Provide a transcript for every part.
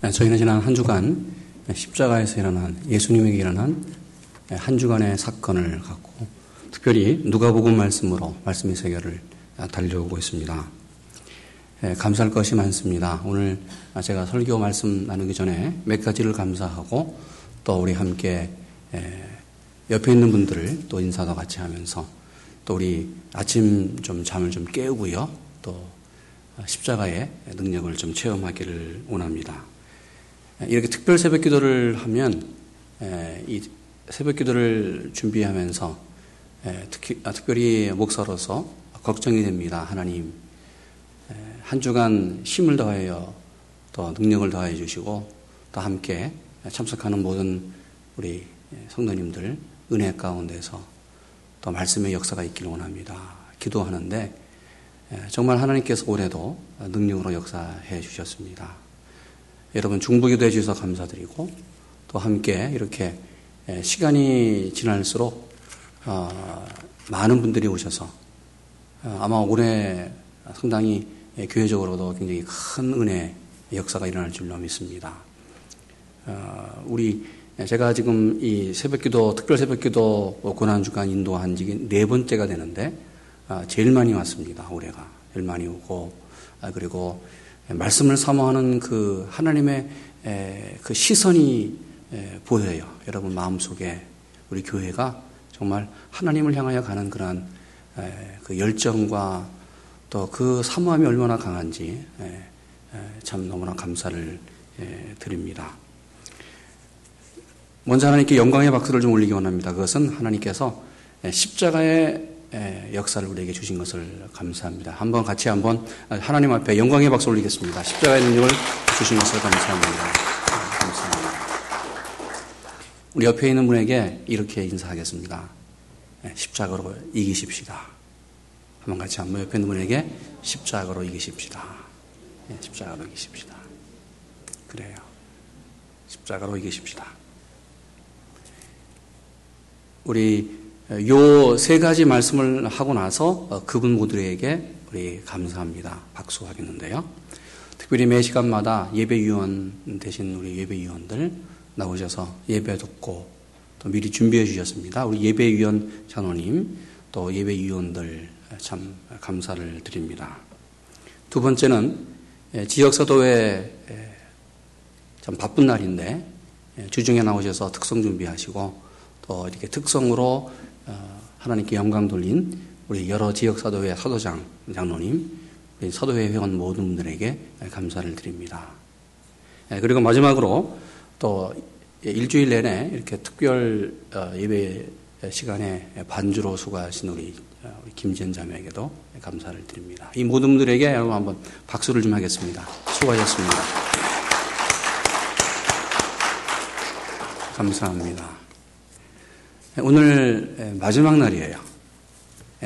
네, 저희는 지난 한 주간 십자가에서 일어난 예수님에게 일어난 한 주간의 사건을 갖고 특별히 누가복음 말씀으로 말씀의 세계를 달려오고 있습니다. 네, 감사할 것이 많습니다. 오늘 제가 설교 말씀 나누기 전에 몇 가지를 감사하고 또 우리 함께 옆에 있는 분들을 또 인사도 같이 하면서 또 우리 아침 좀 잠을 좀 깨우고요. 또 십자가의 능력을 좀 체험하기를 원합니다. 이렇게 특별 새벽 기도를 하면 이 새벽 기도를 준비하면서 특히, 아, 특별히 목사로서 걱정이 됩니다. 하나님 한 주간 힘을 더하여 또 능력을 더하여 주시고 또 함께 참석하는 모든 우리 성도님들 은혜 가운데서 또 말씀의 역사가 있기를 원합니다. 기도하는데 정말 하나님께서 올해도 능력으로 역사해 주셨습니다. 여러분 중보기도 해주셔서 감사드리고 또 함께 이렇게 시간이 지날수록 어, 많은 분들이 오셔서 어, 아마 올해 상당히 교회적으로도 굉장히 큰 은혜 역사가 일어날 줄로 믿습니다. 어, 우리 제가 지금 이 새벽기도 특별 새벽기도 고난 주간 인도한 지네 번째가 되는데 제일 많이 왔습니다. 올해가 제일 많이 오고 아, 그리고 말씀을 사모하는 그 하나님의 그 시선이 보여요. 여러분 마음속에 우리 교회가 정말 하나님을 향하여 가는 그러한 그 열정과 또 그 사모함이 얼마나 강한지 참 너무나 감사를 드립니다. 먼저 하나님께 영광의 박수를 좀 올리기 원합니다. 그것은 하나님께서 십자가의 예, 역사를 우리에게 주신 것을 감사합니다. 한번 같이 한번 하나님 앞에 영광의 박수 올리겠습니다. 십자가의 능력을 주신 것을 감사합니다. 예, 감사합니다. 우리 옆에 있는 분에게 이렇게 인사하겠습니다. 예, 십자가로 이기십시다. 한번 같이 한번 옆에 있는 분에게 십자가로 이기십시다. 십자가로 이기십시다. 그래요. 십자가로 이기십시다. 우리 요 세 가지 말씀을 하고 나서 어, 그분 모두에게 우리 감사합니다. 박수하겠는데요. 특별히 매 시간마다 예배위원 되신 우리 예배위원들 나오셔서 예배 듣고 또 미리 준비해 주셨습니다. 우리 예배위원 장로님 또 예배위원들 참 감사를 드립니다. 두 번째는 예, 지역사도회 참 바쁜 날인데 예, 주중에 나오셔서 특성 준비하시고 또 이렇게 특성으로 어, 하나님께 영광 돌린 우리 여러 지역 사도회 사도장 장로님, 우리 사도회 회원 모든 분들에게 감사를 드립니다. 예, 그리고 마지막으로 또 일주일 내내 이렇게 특별 어, 예배 시간에 반주로 수고하신 우리, 어, 김지현 자매에게도 감사를 드립니다. 이 모든 분들에게 여러분 한번 박수를 좀 하겠습니다. 수고하셨습니다. 감사합니다. 오늘 마지막 날이에요.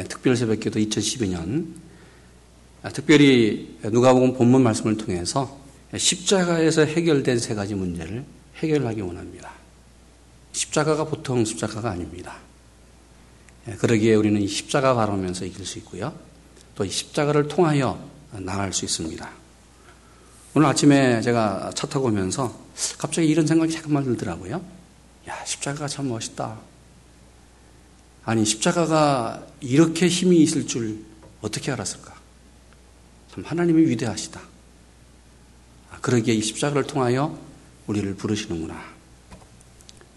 특별 새벽기도 2012년. 아, 특별히 누가복음 본문 말씀을 통해서 십자가에서 해결된 세 가지 문제를 해결하기 원합니다. 십자가가 보통 십자가가 아닙니다. 그러기에 우리는 십자가 바라면서 이길 수 있고요. 또 이 십자가를 통하여 나갈 수 있습니다. 오늘 아침에 제가 차 타고 오면서 갑자기 이런 생각이 잠깐만 들더라고요. 야, 십자가가 참 멋있다. 아니, 십자가가 이렇게 힘이 있을 줄 어떻게 알았을까? 참 하나님이 위대하시다. 아, 그러기에 이 십자가를 통하여 우리를 부르시는구나.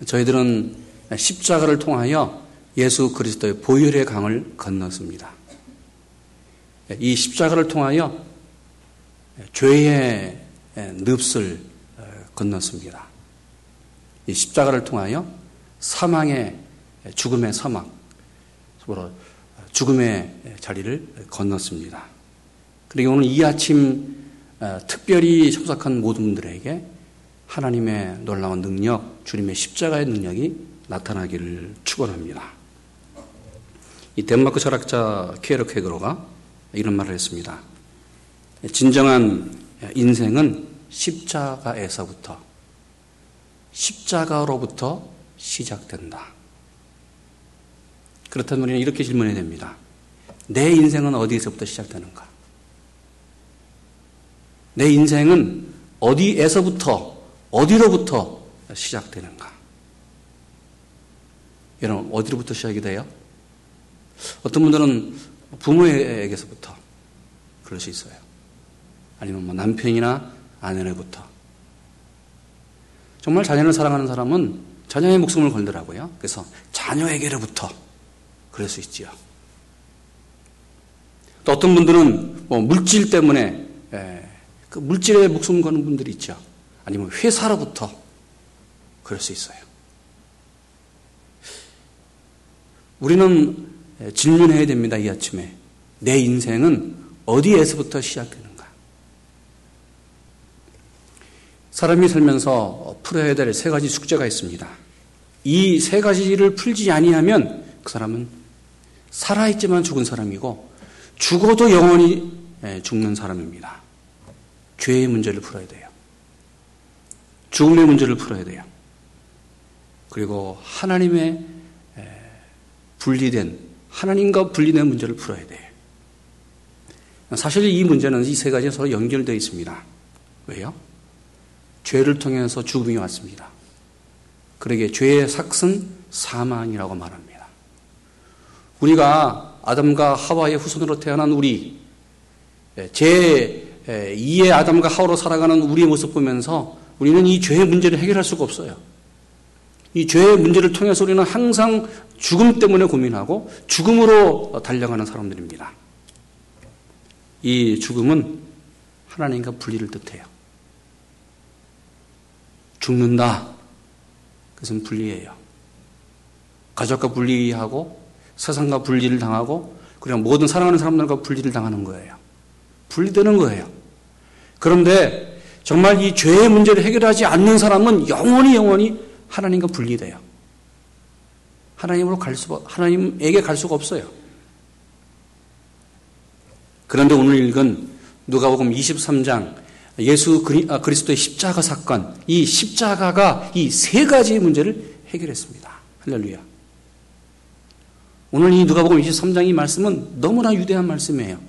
저희들은 십자가를 통하여 예수 그리스도의 보혈의 강을 건넜습니다. 이 십자가를 통하여 죄의 늪을 건넜습니다. 이 십자가를 통하여 사망의 죽음의 사막, 서로 죽음의 자리를 건넜습니다. 그리고 오늘 이 아침 어, 특별히 참석한 모든 분들에게 하나님의 놀라운 능력, 주님의 십자가의 능력이 나타나기를 축원합니다. 이 덴마크 철학자 케르 케그로가 이런 말을 했습니다. 진정한 인생은 십자가에서부터 십자가로부터 시작된다. 그렇다면 우리는 이렇게 질문해야 됩니다. 내 인생은 어디에서부터 시작되는가? 내 인생은 어디에서부터, 어디로부터 시작되는가? 여러분, 어디로부터 시작이 돼요? 어떤 분들은 부모에게서부터 그럴 수 있어요. 아니면 뭐 남편이나 아내로부터. 정말 자녀를 사랑하는 사람은 자녀의 목숨을 걸더라고요. 그래서 자녀에게로부터 그럴 수 있지요. 또 어떤 분들은 뭐 물질 때문에 예, 그 물질에 목숨 거는 분들이 있죠. 아니면 회사로부터 그럴 수 있어요. 우리는 질문해야 됩니다. 이 아침에 내 인생은 어디에서부터 시작되는가? 사람이 살면서 풀어야 될 세 가지 숙제가 있습니다. 이 세 가지를 풀지 아니하면 그 사람은 살아있지만 죽은 사람이고 죽어도 영원히 예, 죽는 사람입니다. 죄의 문제를 풀어야 돼요. 죽음의 문제를 풀어야 돼요. 그리고 하나님의 예, 분리된 하나님과 분리된 문제를 풀어야 돼요. 사실 이 문제는 이 세 가지가 서로 연결되어 있습니다. 왜요? 죄를 통해서 죽음이 왔습니다. 그러게 죄의 삭은 사망이라고 말합니다. 우리가 아담과 하와의 후손으로 태어난 우리, 제 2의 아담과 하와로 살아가는 우리의 모습 보면서 우리는 이 죄의 문제를 해결할 수가 없어요. 이 죄의 문제를 통해서 우리는 항상 죽음 때문에 고민하고 죽음으로 달려가는 사람들입니다. 이 죽음은 하나님과 분리를 뜻해요. 죽는다. 그것은 분리예요. 가족과 분리하고 세상과 분리를 당하고 그냥 모든 사랑하는 사람들과 분리를 당하는 거예요. 분리되는 거예요. 그런데 정말 이 죄의 문제를 해결하지 않는 사람은 영원히 영원히 하나님과 분리돼요. 하나님으로 갈 수, 하나님에게 갈 수가 없어요. 그런데 오늘 읽은 누가복음 23장 예수 아, 그리스도의 십자가 사건, 이 십자가가 이 세 가지 문제를 해결했습니다. 할렐루야. 오늘 이 누가복음 23장 이 말씀은 너무나 유대한 말씀이에요.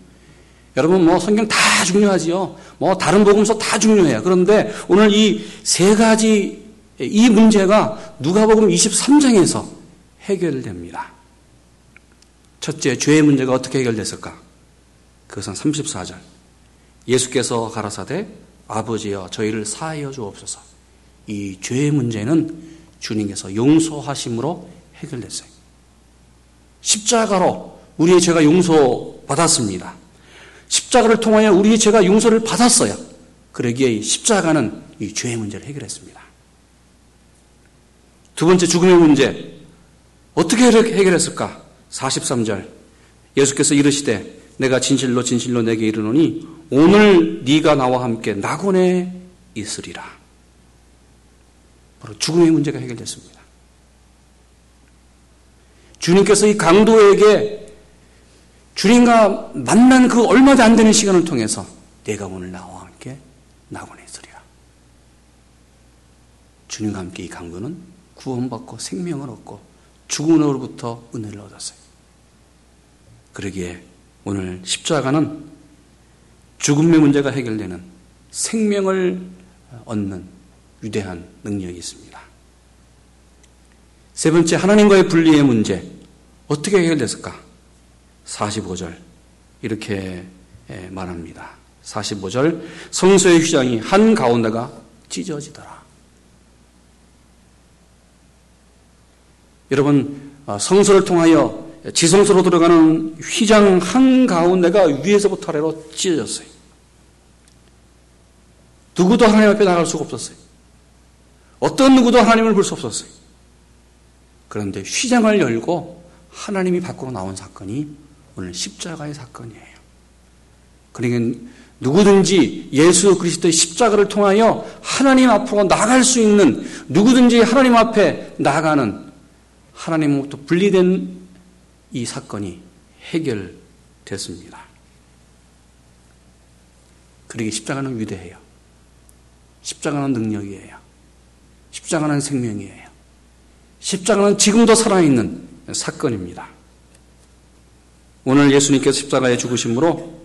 여러분 뭐 성경 다 중요하지요. 뭐 다른 복음서 다 중요해요. 그런데 오늘 이 세 가지 이 문제가 누가복음 23장에서 해결됩니다. 첫째, 죄의 문제가 어떻게 해결됐을까? 그것은 34절. 예수께서 가라사대 아버지여 저희를 사하여 주옵소서. 이 죄의 문제는 주님께서 용서하심으로 해결됐어요. 십자가로 우리의 죄가 용서받았습니다. 십자가를 통하여 우리의 죄가 용서를 받았어요. 그러기에 십자가는 이 죄의 문제를 해결했습니다. 두 번째 죽음의 문제. 어떻게 해결했을까? 43절. 예수께서 이르시되 내가 진실로 진실로 내게 이르노니 오늘 네가 나와 함께 낙원에 있으리라. 바로 죽음의 문제가 해결됐습니다. 주님께서 이 강도에게 주님과 만난 그 얼마도 안 되는 시간을 통해서 내가 오늘 나와 함께 낙원에 있으리라. 주님과 함께 이 강도는 구원받고 생명을 얻고 죽음으로부터 은혜를 얻었어요. 그러기에 오늘 십자가는 죽음의 문제가 해결되는 생명을 얻는 위대한 능력이 있습니다. 세 번째, 하나님과의 분리의 문제. 어떻게 해결됐을까? 45절. 이렇게 말합니다. 45절. 성소의 휘장이 한 가운데가 찢어지더라. 여러분, 어, 성소를 통하여 지성소로 들어가는 휘장 한 가운데가 위에서부터 아래로 찢어졌어요. 누구도 하나님 앞에 나갈 수가 없었어요. 어떤 누구도 하나님을 볼 수 없었어요. 그런데 휘장을 열고 하나님이 밖으로 나온 사건이 오늘 십자가의 사건이에요. 그러니까 누구든지 예수 그리스도의 십자가를 통하여 하나님 앞으로 나갈 수 있는 누구든지 하나님 앞에 나가는 하나님으로부터 분리된 이 사건이 해결됐습니다. 그러기 십자가는 위대해요. 십자가는 능력이에요. 십자가는 생명이에요. 십자가는 지금도 살아있는 사건입니다. 오늘 예수님께서 십자가에 죽으심으로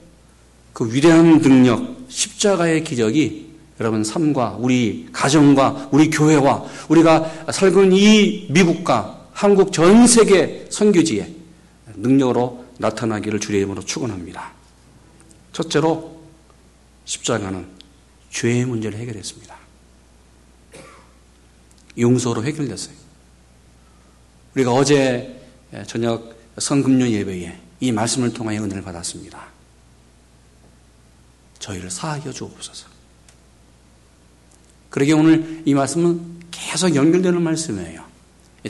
그 위대한 능력, 십자가의 기적이 여러분 삶과 우리 가정과 우리 교회와 우리가 살고 있는 이 미국과 한국 전 세계 선교지에 능력으로 나타나기를 주의 이름으로 축원합니다. 첫째로 십자가는 죄의 문제를 해결했습니다. 용서로 해결됐어요. 우리가 어제 저녁 성금요 예배에 이 말씀을 통하여 은혜를 받았습니다. 저희를 사하여 주옵소서. 그러게 오늘 이 말씀은 계속 연결되는 말씀이에요.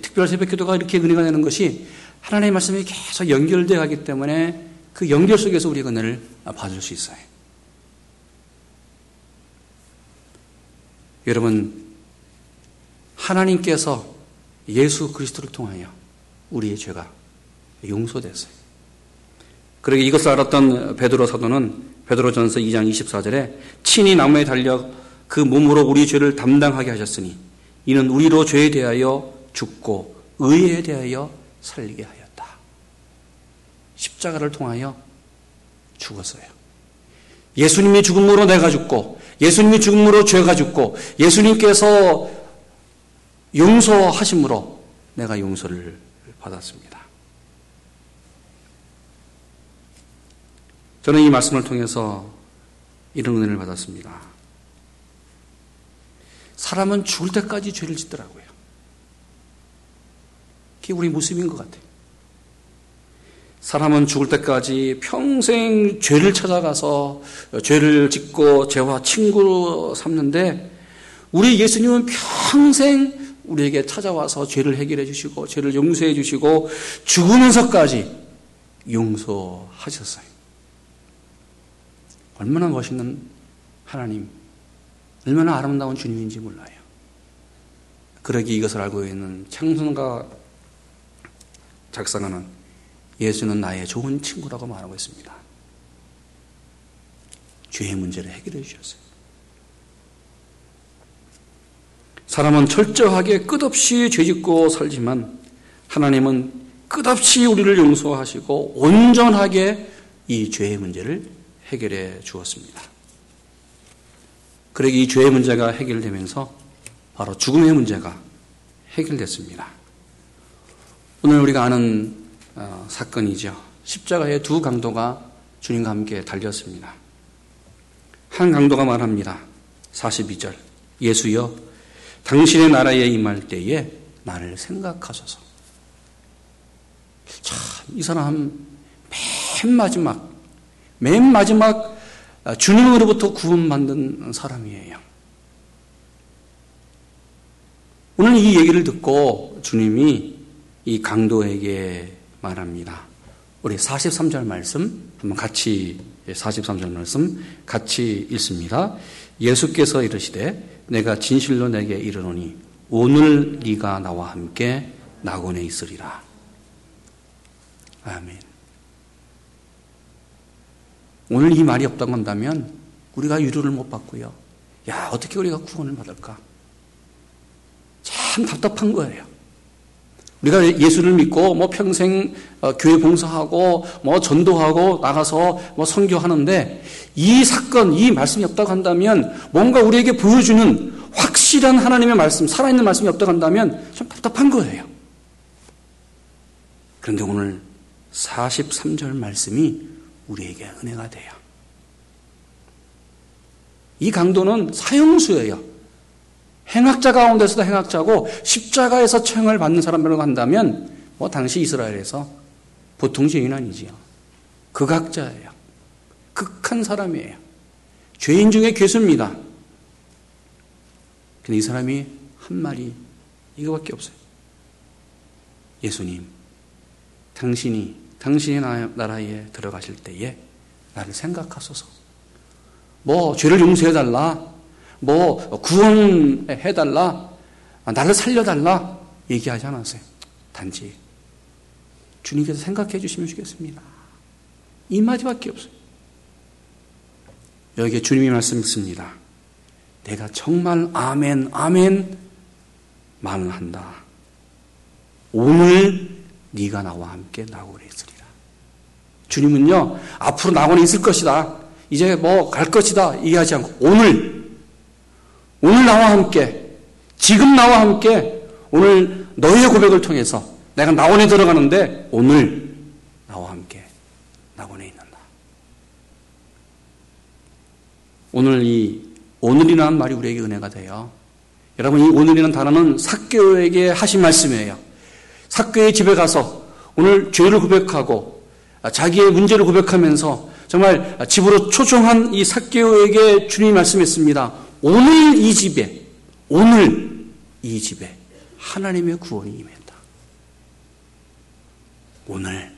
특별 새벽 기도가 이렇게 은혜가 되는 것이 하나님의 말씀이 계속 연결되어 가기 때문에 그 연결 속에서 우리가 은혜를 받을 수 있어요. 여러분, 하나님께서 예수 그리스도를 통하여 우리의 죄가 용서됐어요. 그러게 이것을 알았던 베드로 사도는 베드로전서 2장 24절에 친히 나무에 달려 그 몸으로 우리 죄를 담당하게 하셨으니 이는 우리로 죄에 대하여 죽고 의에 대하여 살리게 하였다. 십자가를 통하여 죽었어요. 예수님의 죽음으로 내가 죽고 예수님의 죽음으로 죄가 죽고 예수님께서 용서하심으로 내가 용서를 받았습니다. 저는 이 말씀을 통해서 이런 은혜를 받았습니다. 사람은 죽을 때까지 죄를 짓더라고요. 그게 우리 모습인 것 같아요. 사람은 죽을 때까지 평생 죄를 찾아가서 죄를 짓고 죄와 친구로 삼는데 우리 예수님은 평생 우리에게 찾아와서 죄를 해결해 주시고 죄를 용서해 주시고 죽으면서까지 용서하셨어요. 얼마나 멋있는 하나님, 얼마나 아름다운 주님인지 몰라요. 그러기 이것을 알고 있는 창선가 작성하는 예수는 나의 좋은 친구라고 말하고 있습니다. 죄의 문제를 해결해 주셨어요. 사람은 철저하게 끝없이 죄짓고 살지만 하나님은 끝없이 우리를 용서하시고 온전하게 이 죄의 문제를 해결해 주었습니다. 그러기 이 죄의 문제가 해결되면서 바로 죽음의 문제가 해결됐습니다. 오늘 우리가 아는 어, 사건이죠. 십자가의 두 강도가 주님과 함께 달렸습니다. 한 강도가 말합니다. 42절. 예수여, 당신의 나라에 임할 때에 나를 생각하소서. 참, 이 사람 맨 마지막 맨 마지막 아, 주님으로부터 구원받는 사람이에요. 오늘 이 얘기를 듣고 주님이 이 강도에게 말합니다. 우리 43절 말씀 한번 같이 43절 말씀 같이 읽습니다. 예수께서 이르시되 내가 진실로 내게 이르노니 오늘 네가 나와 함께 낙원에 있으리라. 아멘. 오늘 이 말이 없다고 한다면 우리가 위로를 못 받고요. 야, 어떻게 우리가 구원을 받을까? 참 답답한 거예요. 우리가 예수를 믿고 뭐 평생 어, 교회 봉사하고 뭐 전도하고 나가서 뭐 선교하는데 이 사건, 이 말씀이 없다고 한다면 뭔가 우리에게 보여주는 확실한 하나님의 말씀, 살아있는 말씀이 없다고 한다면 참 답답한 거예요. 그런데 오늘 43절 말씀이 우리에게 은혜가 돼요. 이 강도는 사형수예요. 행악자 가운데서도 행악자고 십자가에서 처형을 받는 사람이라고 한다면 뭐 당시 이스라엘에서 보통 죄인 아니지요. 극악자예요. 극한 사람이에요. 죄인 중에 괴수입니다. 근데 이 사람이 한 말이 이거밖에 없어요. 예수님, 당신이 당신의 나라에 들어가실 때에 나를 생각하소서. 뭐 죄를 용서해 달라. 뭐 구원해달라. 나를 살려달라. 얘기하지 않았어요. 단지 주님께서 생각해 주시면 좋겠습니다. 이 마디밖에 없어요. 여기에 주님이 말씀 있습니다. 내가 정말 아멘, 아멘 말을 한다. 오늘 네가 나와 함께 나오래 있으리라. 주님은요 앞으로 낙원에 있을 것이다. 이제 뭐 갈 것이다 얘기하지 않고 오늘 오늘 나와 함께, 지금 나와 함께, 오늘 너의 고백을 통해서 내가 나원에 들어가는데 오늘 나와 함께 나원에 있는다. 오늘 이 오늘이라는 말이 우리에게 은혜가 돼요. 여러분 이 오늘이라는 단어는 사교에게 하신 말씀이에요. 사교의 집에 가서 오늘 죄를 고백하고 자기의 문제를 고백하면서 정말 집으로 초청한 이 사개오에게 주님이 말씀했습니다. 오늘 이 집에, 오늘 이 집에 하나님의 구원이 임했다. 오늘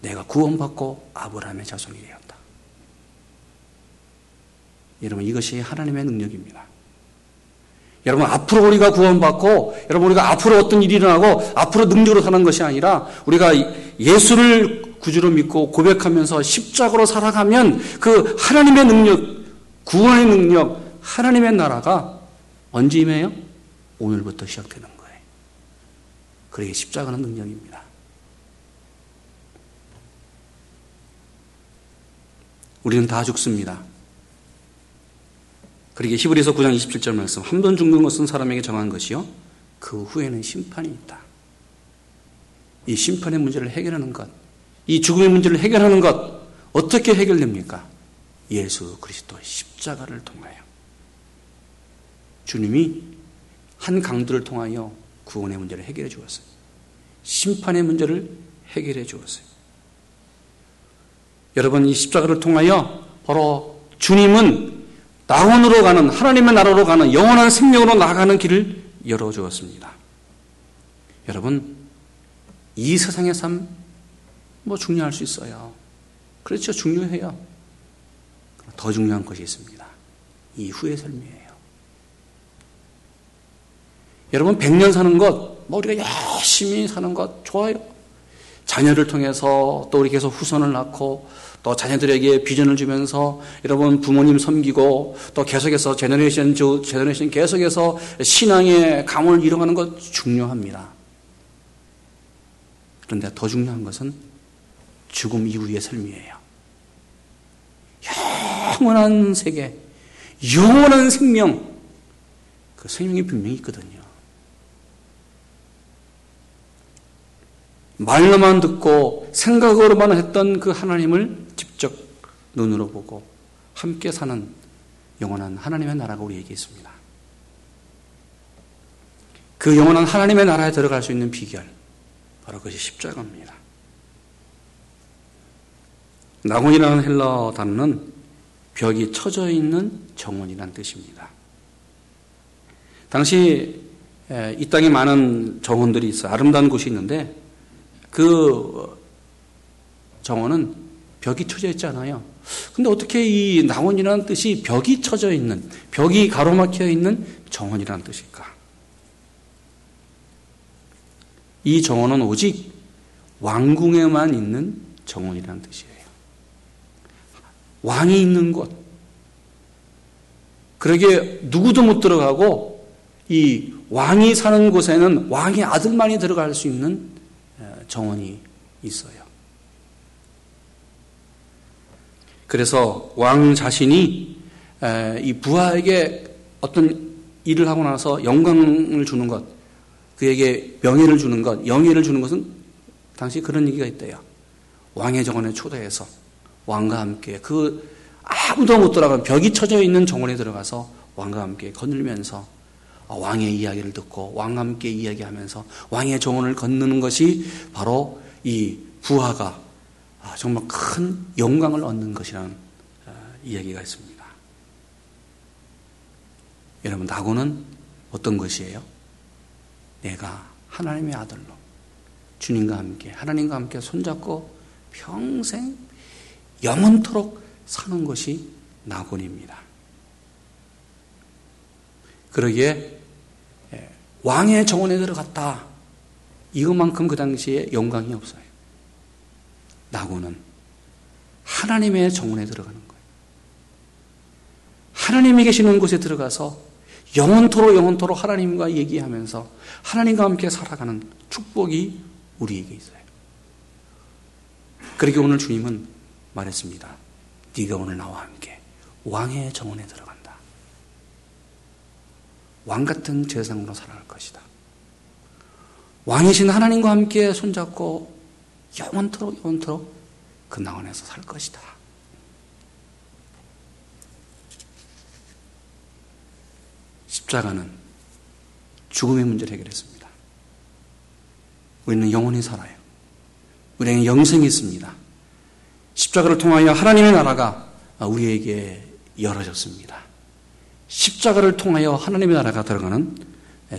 내가 구원받고 아브라함의 자손이 되었다. 여러분 이것이 하나님의 능력입니다. 여러분 앞으로 우리가 구원받고 여러분 우리가 앞으로 어떤 일이 일어나고 앞으로 능력으로 사는 것이 아니라 우리가 예수를 구주로 믿고 고백하면서 십자가로 살아가면 그 하나님의 능력, 구원의 능력, 하나님의 나라가 언제 임해요? 오늘부터 시작되는 거예요. 그러게 십자가는 능력입니다. 우리는 다 죽습니다. 그러게 히브리서 9장 27절 말씀 한 번 죽는 것은 사람에게 정한 것이요 그 후에는 심판이 있다. 이 심판의 문제를 해결하는 것 이 죽음의 문제를 해결하는 것 어떻게 해결됩니까? 예수 그리스도 십자가를 통하여 주님이 한 강도를 통하여 구원의 문제를 해결해 주었어요. 심판의 문제를 해결해 주었어요. 여러분 이 십자가를 통하여 바로 주님은 나원으로 가는 하나님의 나라로 가는 영원한 생명으로 나가는 길을 열어 주었습니다. 여러분 이 세상의 삶 뭐 중요할 수 있어요. 그렇죠. 중요해요. 더 중요한 것이 있습니다. 이 후의 삶이에요. 여러분, 100년 사는 것, 뭐 우리가 열심히 사는 것 좋아요. 자녀를 통해서 또 우리 계속 후손을 낳고 또 자녀들에게 비전을 주면서 여러분 부모님 섬기고 또 계속해서 generation generation 계속해서 신앙의 가문을 이뤄가는 것 중요합니다. 그런데 더 중요한 것은 죽음 이후의 삶이에요. 영원한 세계, 영원한 생명, 그 생명이 분명히 있거든요. 말로만 듣고 생각으로만 했던 그 하나님을 직접 눈으로 보고 함께 사는 영원한 하나님의 나라가 우리에게 있습니다. 그 영원한 하나님의 나라에 들어갈 수 있는 비결, 바로 그것이 십자가입니다. 낙원이라는 헬러 단어는 벽이 쳐져 있는 정원이라는 뜻입니다. 당시 이 땅에 많은 정원들이 있어 아름다운 곳이 있는데 그 정원은 벽이 쳐져 있지 않아요. 근데 어떻게 이 낙원이라는 뜻이 벽이 쳐져 있는, 벽이 가로막혀 있는 정원이라는 뜻일까? 이 정원은 오직 왕궁에만 있는 정원이라는 뜻이에요. 왕이 있는 곳. 그러게 누구도 못 들어가고 이 왕이 사는 곳에는 왕의 아들만이 들어갈 수 있는 정원이 있어요. 그래서 왕 자신이 이 부하에게 어떤 일을 하고 나서 영광을 주는 것, 그에게 명예를 주는 것, 영예를 주는 것은 당시 그런 얘기가 있대요. 왕의 정원에 초대해서 왕과 함께 그 아무도 못 들어가는 벽이 쳐져 있는 정원에 들어가서 왕과 함께 거닐면서 왕의 이야기를 듣고 왕과 함께 이야기하면서 왕의 정원을 건너는 것이 바로 이 부하가 정말 큰 영광을 얻는 것이라는 어, 이야기가 있습니다. 여러분, 낙원은 어떤 것이에요? 내가 하나님의 아들로 주님과 함께, 하나님과 함께 손잡고 평생 영원토록 사는 것이 낙원입니다. 그러기에 예, 왕의 정원에 들어갔다. 이것만큼 그 당시에 영광이 없어요. 낙원은 하나님의 정원에 들어가는 거예요. 하나님이 계시는 곳에 들어가서 영원토록 영원토록 하나님과 얘기하면서 하나님과 함께 살아가는 축복이 우리에게 있어요. 그렇게 오늘 주님은 말했습니다. 네가 오늘 나와 함께 왕의 정원에 들어간다. 왕 같은 제사장으로 살아갈 것이다. 왕이신 하나님과 함께 손잡고 영원토록 영원토록 그 나원에서 살 것이다. 십자가는 죽음의 문제를 해결했습니다. 우리는 영원히 살아요. 우리에게 영생이 있습니다. 십자가를 통하여 하나님의 나라가 우리에게 열어졌습니다. 십자가를 통하여 하나님의 나라가 들어가는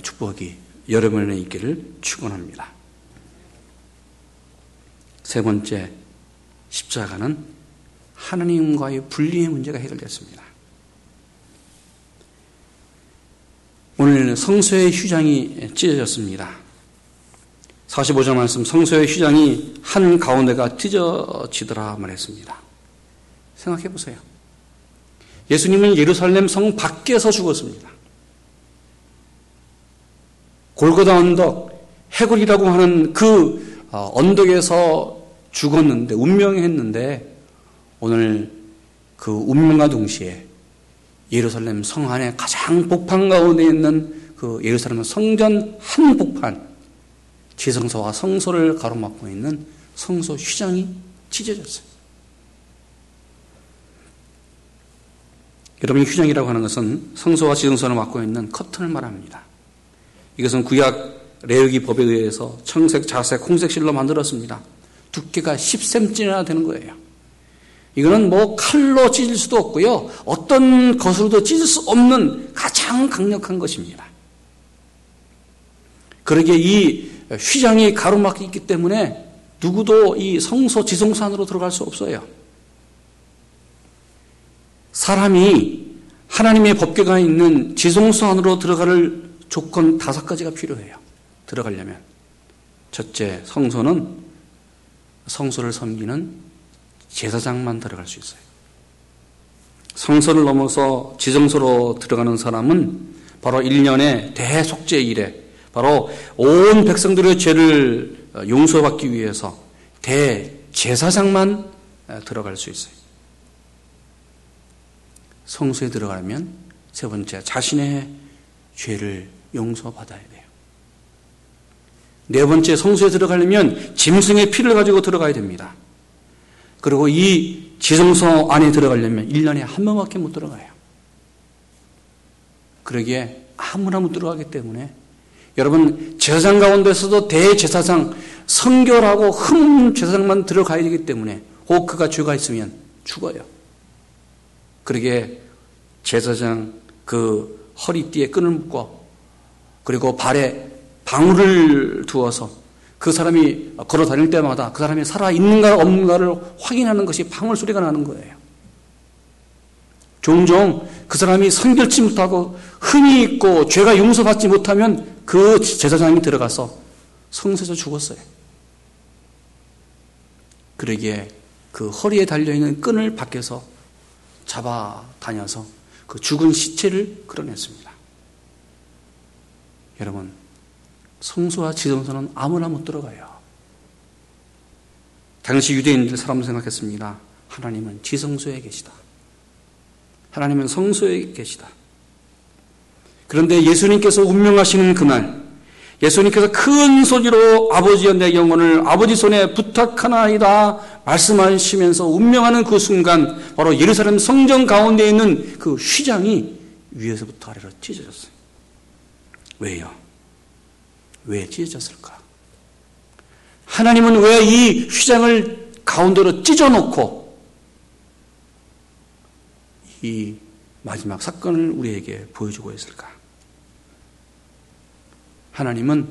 축복이 여러분에 있기를 축원합니다. 세 번째 십자가는 하나님과의 분리의 문제가 해결됐습니다. 오늘 성소의 휴장이 찢어졌습니다. 45절 말씀 성소의 휴장이 한 가운데가 찢어지더라 말했습니다. 생각해 보세요. 예수님은 예루살렘 성 밖에서 죽었습니다. 골고다 언덕, 해골이라고 하는 그 어, 언덕에서 죽었는데, 운명했는데, 오늘 그 운명과 동시에 예루살렘 성 안에 가장 복판 가운데 있는 그 예루살렘 성전 한 복판, 지성소와 성소를 가로막고 있는 성소 휘장이 찢어졌어요. 여러분, 휘장이라고 하는 것은 성소와 지성소를 막고 있는 커튼을 말합니다. 이것은 구약 레위기 법에 의해서 청색, 자색, 홍색 실로 만들었습니다. 두께가 10cm나 되는 거예요. 이거는 뭐 칼로 찢을 수도 없고요. 어떤 것으로도 찢을 수 없는 가장 강력한 것입니다. 그러기에 이 휘장이 가로막혀 있기 때문에 누구도 이 성소 지성소 안으로 들어갈 수 없어요. 사람이 하나님의 법궤가 있는 지성소 안으로 들어갈 조건 다섯 가지가 필요해요. 들어가려면. 첫째, 성소는 성소를 섬기는 제사장만 들어갈 수 있어요. 성소를 넘어서 지성소로 들어가는 사람은 바로 1년의 대속죄 일에 바로 온 백성들의 죄를 용서받기 위해서 대제사장만 들어갈 수 있어요. 성소에 들어가려면 세 번째 자신의 죄를 용서받아야 돼요. 네 번째 성소에 들어가려면 짐승의 피를 가지고 들어가야 됩니다. 그리고 이 지성소 안에 들어가려면 1년에 한 번밖에 못 들어가요. 그러기에 아무나 못 들어가기 때문에 여러분 제사장 가운데서도 대제사장 성결하고 흠 제사장만 들어가야 되기 때문에 혹 그가 죄가 있으면 죽어요. 그러기에 제사장 그 허리띠에 끈을 묶고 그리고 발에 방울을 두어서 그 사람이 걸어 다닐 때마다 그 사람이 살아 있는가 없는가를 확인하는 것이 방울 소리가 나는 거예요. 종종 그 사람이 선결치 못하고 흠이 있고 죄가 용서받지 못하면 그 제사장이 들어가서 성소에서 죽었어요. 그러기에 그 허리에 달려있는 끈을 밖에서 잡아 다녀서 그 죽은 시체를 끌어냈습니다. 여러분, 성소와 지성소는 아무나 못 들어가요. 당시 유대인들 사람 생각했습니다. 하나님은 지성소에 계시다. 하나님은 성소에 계시다. 그런데 예수님께서 운명하시는 그날, 예수님께서 큰 소리로 아버지여 내 영혼을 아버지 손에 부탁하나이다 말씀하시면서 운명하는 그 순간 바로 예루살렘 성전 가운데 있는 그 휘장이 위에서부터 아래로 찢어졌어요. 왜요? 왜 찢어졌을까? 하나님은 왜 이 휘장을 가운데로 찢어놓고 이 마지막 사건을 우리에게 보여주고 있을까? 하나님은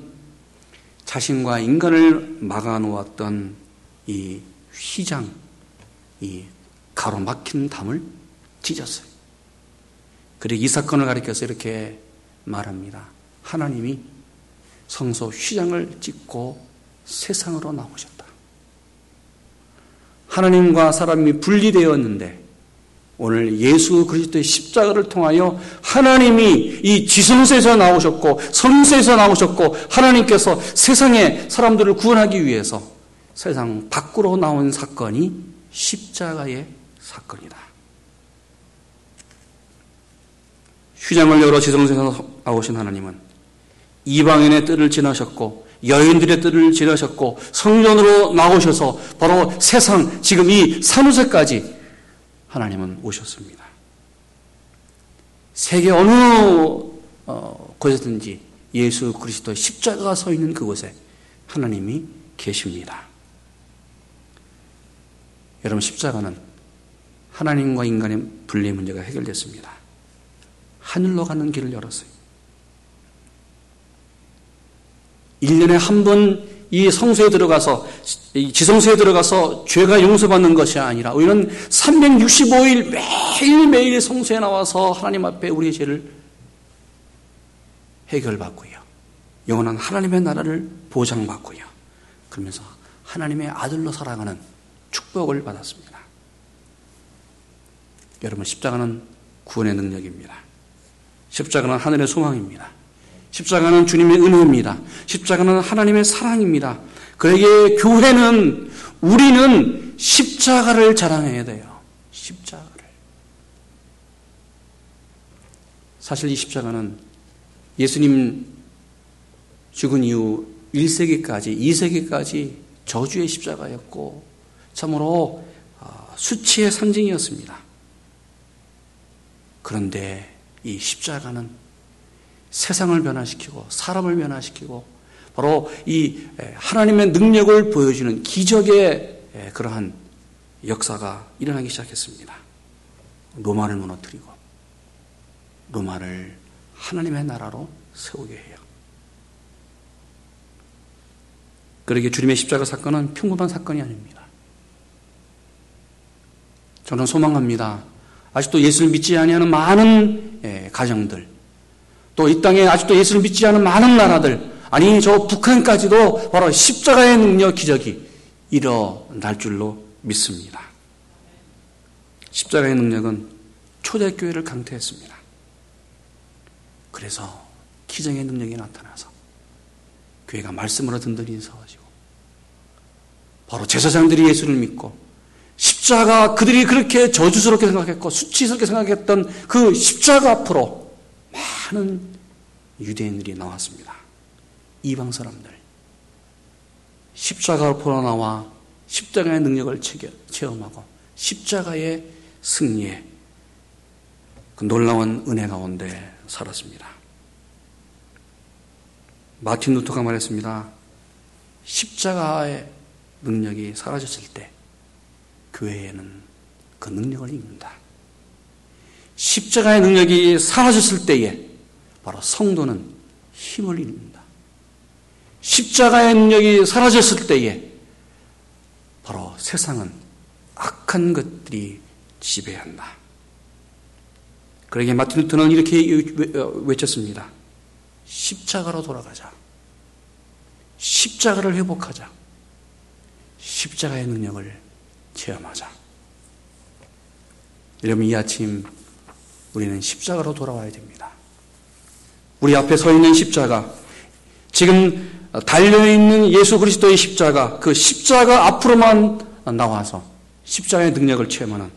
자신과 인간을 막아놓았던 이 휘장, 이 가로막힌 담을 찢었어요. 그리고 이 사건을 가리켜서 이렇게 말합니다. 하나님이 성소 휘장을 찢고 세상으로 나오셨다. 하나님과 사람이 분리되었는데 오늘 예수 그리스도의 십자가를 통하여 하나님이 이 지성소에서 나오셨고 성소에서 나오셨고 하나님께서 세상의 사람들을 구원하기 위해서 세상 밖으로 나온 사건이 십자가의 사건이다. 휘장을 열어 지성소에서 나오신 하나님은 이방인의 뜻을 지나셨고 여인들의 뜻을 지나셨고 성전으로 나오셔서 바로 세상 지금 이 산후세까지 하나님은 오셨습니다. 세계 어느 어, 곳에든지 예수 그리스도의 십자가가 서 있는 그곳에 하나님이 계십니다. 여러분 십자가는 하나님과 인간의 분리 문제가 해결됐습니다. 하늘로 가는 길을 열었어요. 1년에 한 번 이 성소에 들어가서, 지성소에 들어가서 죄가 용서받는 것이 아니라 우리는 365일 매일매일 성소에 나와서 하나님 앞에 우리의 죄를 해결받고요. 영원한 하나님의 나라를 보장받고요. 그러면서 하나님의 아들로 살아가는 축복을 받았습니다. 여러분, 십자가는 구원의 능력입니다. 십자가는 하늘의 소망입니다. 십자가는 주님의 은혜입니다. 십자가는 하나님의 사랑입니다. 그에게 교회는 우리는 십자가를 자랑해야 돼요. 십자가를. 사실 이 십자가는 예수님 죽은 이후 1세기까지, 2세기까지 저주의 십자가였고, 참으로 아, 수치의 상징이었습니다. 그런데 이 십자가는 세상을 변화시키고 사람을 변화시키고 바로 이 하나님의 능력을 보여주는 기적의 그러한 역사가 일어나기 시작했습니다. 로마를 무너뜨리고 로마를 하나님의 나라로 세우게 해요. 그러게 주님의 십자가 사건은 평범한 사건이 아닙니다. 저는 소망합니다. 아직도 예수를 믿지 아니하는 많은 예, 가정들, 또 이 땅에 아직도 예수를 믿지 않은 많은 나라들, 아니 저 북한까지도 바로 십자가의 능력 기적이 일어날 줄로 믿습니다. 십자가의 능력은 초대교회를 강퇴했습니다. 그래서 기적의 능력이 나타나서 교회가 말씀으로 든든히 서가지고 바로 제사장들이 예수를 믿고 십자가 그들이 그렇게 저주스럽게 생각했고 수치스럽게 생각했던 그 십자가 앞으로 많은 유대인들이 나왔습니다. 이방 사람들. 십자가 앞으로 나와 십자가의 능력을 체험하고 십자가의 승리에 그 놀라운 은혜 가운데 살았습니다. 마틴 루터가 말했습니다. 십자가의 능력이 사라졌을 때 교회에는 그 능력을 입는다. 십자가의 능력이 사라졌을 때에 바로 성도는 힘을 입는다. 십자가의 능력이 사라졌을 때에 바로 세상은 악한 것들이 지배한다. 그러게 마틴 루터는 이렇게 외쳤습니다. 십자가로 돌아가자. 십자가를 회복하자. 십자가의 능력을 체험하자. 여러분, 이 아침 우리는 십자가로 돌아와야 됩니다. 우리 앞에 서 있는 십자가, 지금 달려있는 예수 그리스도의 십자가, 그 십자가 앞으로만 나와서 십자가의 능력을 체험하는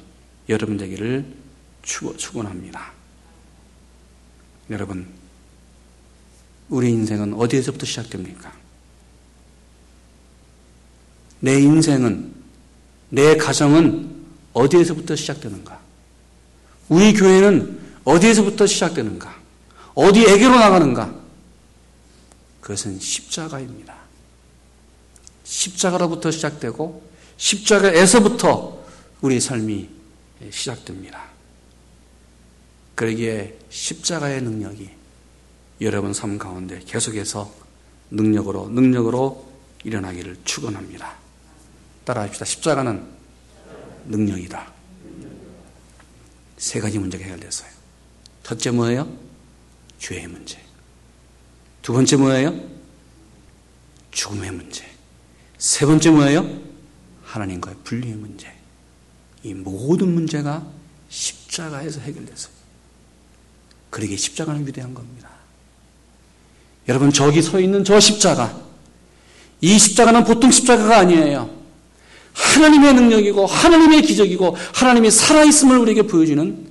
여러분 되기를 축원합니다. 여러분, 우리 인생은 어디에서부터 시작됩니까? 내 인생은 내 가정은 어디에서부터 시작되는가? 우리 교회는 어디에서부터 시작되는가? 어디에게로 나가는가? 그것은 십자가입니다. 십자가로부터 시작되고 십자가에서부터 우리 삶이 시작됩니다. 그러기에 십자가의 능력이 여러분 삶 가운데 계속해서 능력으로 능력으로 일어나기를 축원합니다. 따라 합시다. 십자가는 능력이다. 세 가지 문제가 해결됐어요. 첫째 뭐예요? 죄의 문제. 두 번째 뭐예요? 죽음의 문제. 세 번째 뭐예요? 하나님과의 분리의 문제. 이 모든 문제가 십자가에서 해결됐어요. 그러게 십자가는 위대한 겁니다. 여러분, 저기 서 있는 저 십자가. 이 십자가는 보통 십자가가 아니에요. 하나님의 능력이고 하나님의 기적이고 하나님이 살아있음을 우리에게 보여주는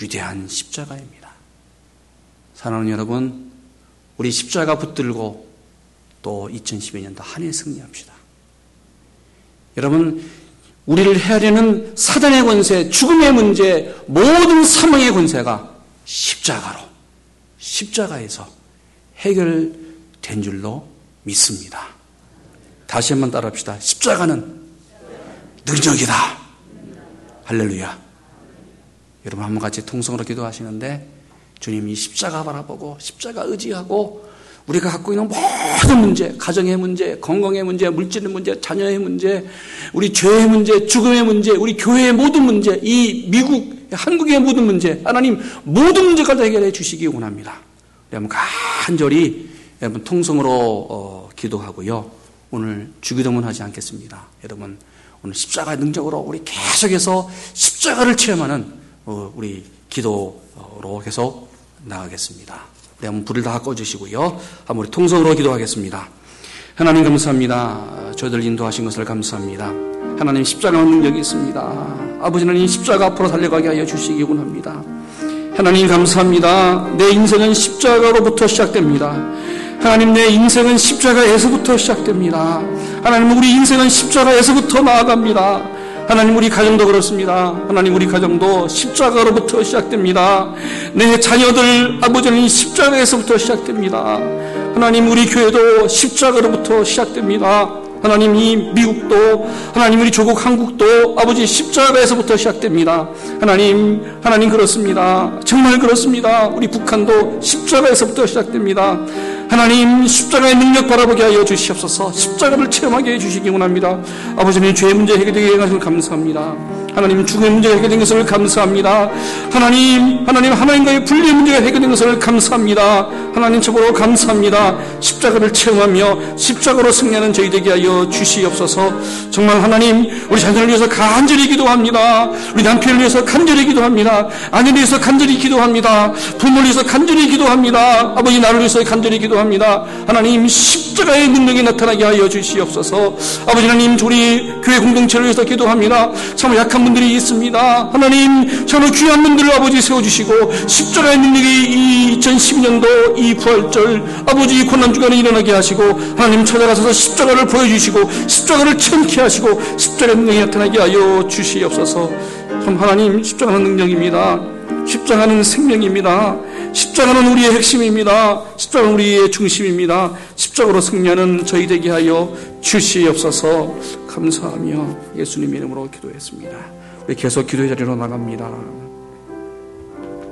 위대한 십자가입니다. 사랑하는 여러분, 우리 십자가 붙들고 또 2012년도 한해 승리합시다. 여러분, 우리를 헤아리는 사단의 권세, 죽음의 문제, 모든 사망의 권세가 십자가로, 십자가에서 해결된 줄로 믿습니다. 다시 한번 따라합시다. 십자가는 능력이다. 할렐루야. 여러분 한번 같이 통성으로 기도하시는데 주님 이 십자가 바라보고 십자가 의지하고 우리가 갖고 있는 모든 문제, 가정의 문제, 건강의 문제, 물질의 문제, 자녀의 문제, 우리 죄의 문제, 죽음의 문제, 우리 교회의 모든 문제, 이 미국, 한국의 모든 문제, 하나님 모든 문제가 해결해 주시기 원합니다. 여러분 간절히 여러분 통성으로 어, 기도하고요. 오늘 주기도문 하지 않겠습니다. 여러분 오늘 십자가의 능력으로 우리 계속해서 십자가를 체험하는 어, 우리 기도로 계속 나가겠습니다. 우리 한번 불을 다 꺼주시고요. 한번 우리 통성으로 기도하겠습니다. 하나님 감사합니다. 저희들 인도하신 것을 감사합니다. 하나님 십자가는 능력이 있습니다. 아버지 하나님 십자가 앞으로 달려가게 하여 주시기 원합니다. 하나님 감사합니다. 내 인생은 십자가로부터 시작됩니다. 하나님 내 인생은 십자가에서부터 시작됩니다. 하나님 우리 인생은 십자가에서부터 나아갑니다. 하나님 우리 가정도 그렇습니다. 하나님 우리 가정도 십자가로부터 시작됩니다. 내 자녀들 아버지는 십자가에서부터 시작됩니다. 하나님 우리 교회도 십자가로부터 시작됩니다. 하나님 이 미국도 하나님 우리 조국 한국도 아버지 십자가에서부터 시작됩니다. 하나님 하나님 그렇습니다. 정말 그렇습니다. 우리 북한도 십자가에서부터 시작됩니다. 하나님 십자가의 능력 바라보게 하여 주시옵소서 십자가를 체험하게 해 주시기 원합니다. 아버지님 죄 문제 해결되게 하셔서 감사합니다. 하나님 죽음의 문제가 해결된 것을 감사합니다. 하나님, 하나님 하나님과의 분리 문제가 해결된 것을 감사합니다. 하나님 저보로 감사합니다. 십자가를 체험하며 십자가로 승리하는 저희 되게 하여 주시옵소서. 정말 하나님 우리 자녀를 위해서 간절히 기도합니다. 우리 남편을 위해서 간절히 기도합니다. 아내를 위해서 간절히 기도합니다. 부모를 위해서 간절히 기도합니다. 아버지 나를 위해서 간절히 기도합니다. 하나님 십자가의 능력이 나타나게 하여 주시옵소서. 아버지 하나님 우리 교회 공동체를 위해서 기도합니다. 참 약한 분들이 있습니다. 하나님 정말 귀한 분들을 아버지 세워주시고 십자가의 능력이 이 2010년도 이 부활절 아버지 고난주간에 일어나게 하시고 하나님 찾아가서 십자가를 보여주시고 십자가를 참게 하시고 십자가의 능력이 나타나게 하여 주시옵소서 참 하나님 십자가는 능력입니다. 십자가는 생명입니다. 십자가는 우리의 핵심입니다. 십자가는 우리의 중심입니다. 십자가로 승리하는 저희 되게 하여 주시옵소서 감사하며 예수님 이름으로 기도했습니다. 계속 기도의 자리로 나갑니다.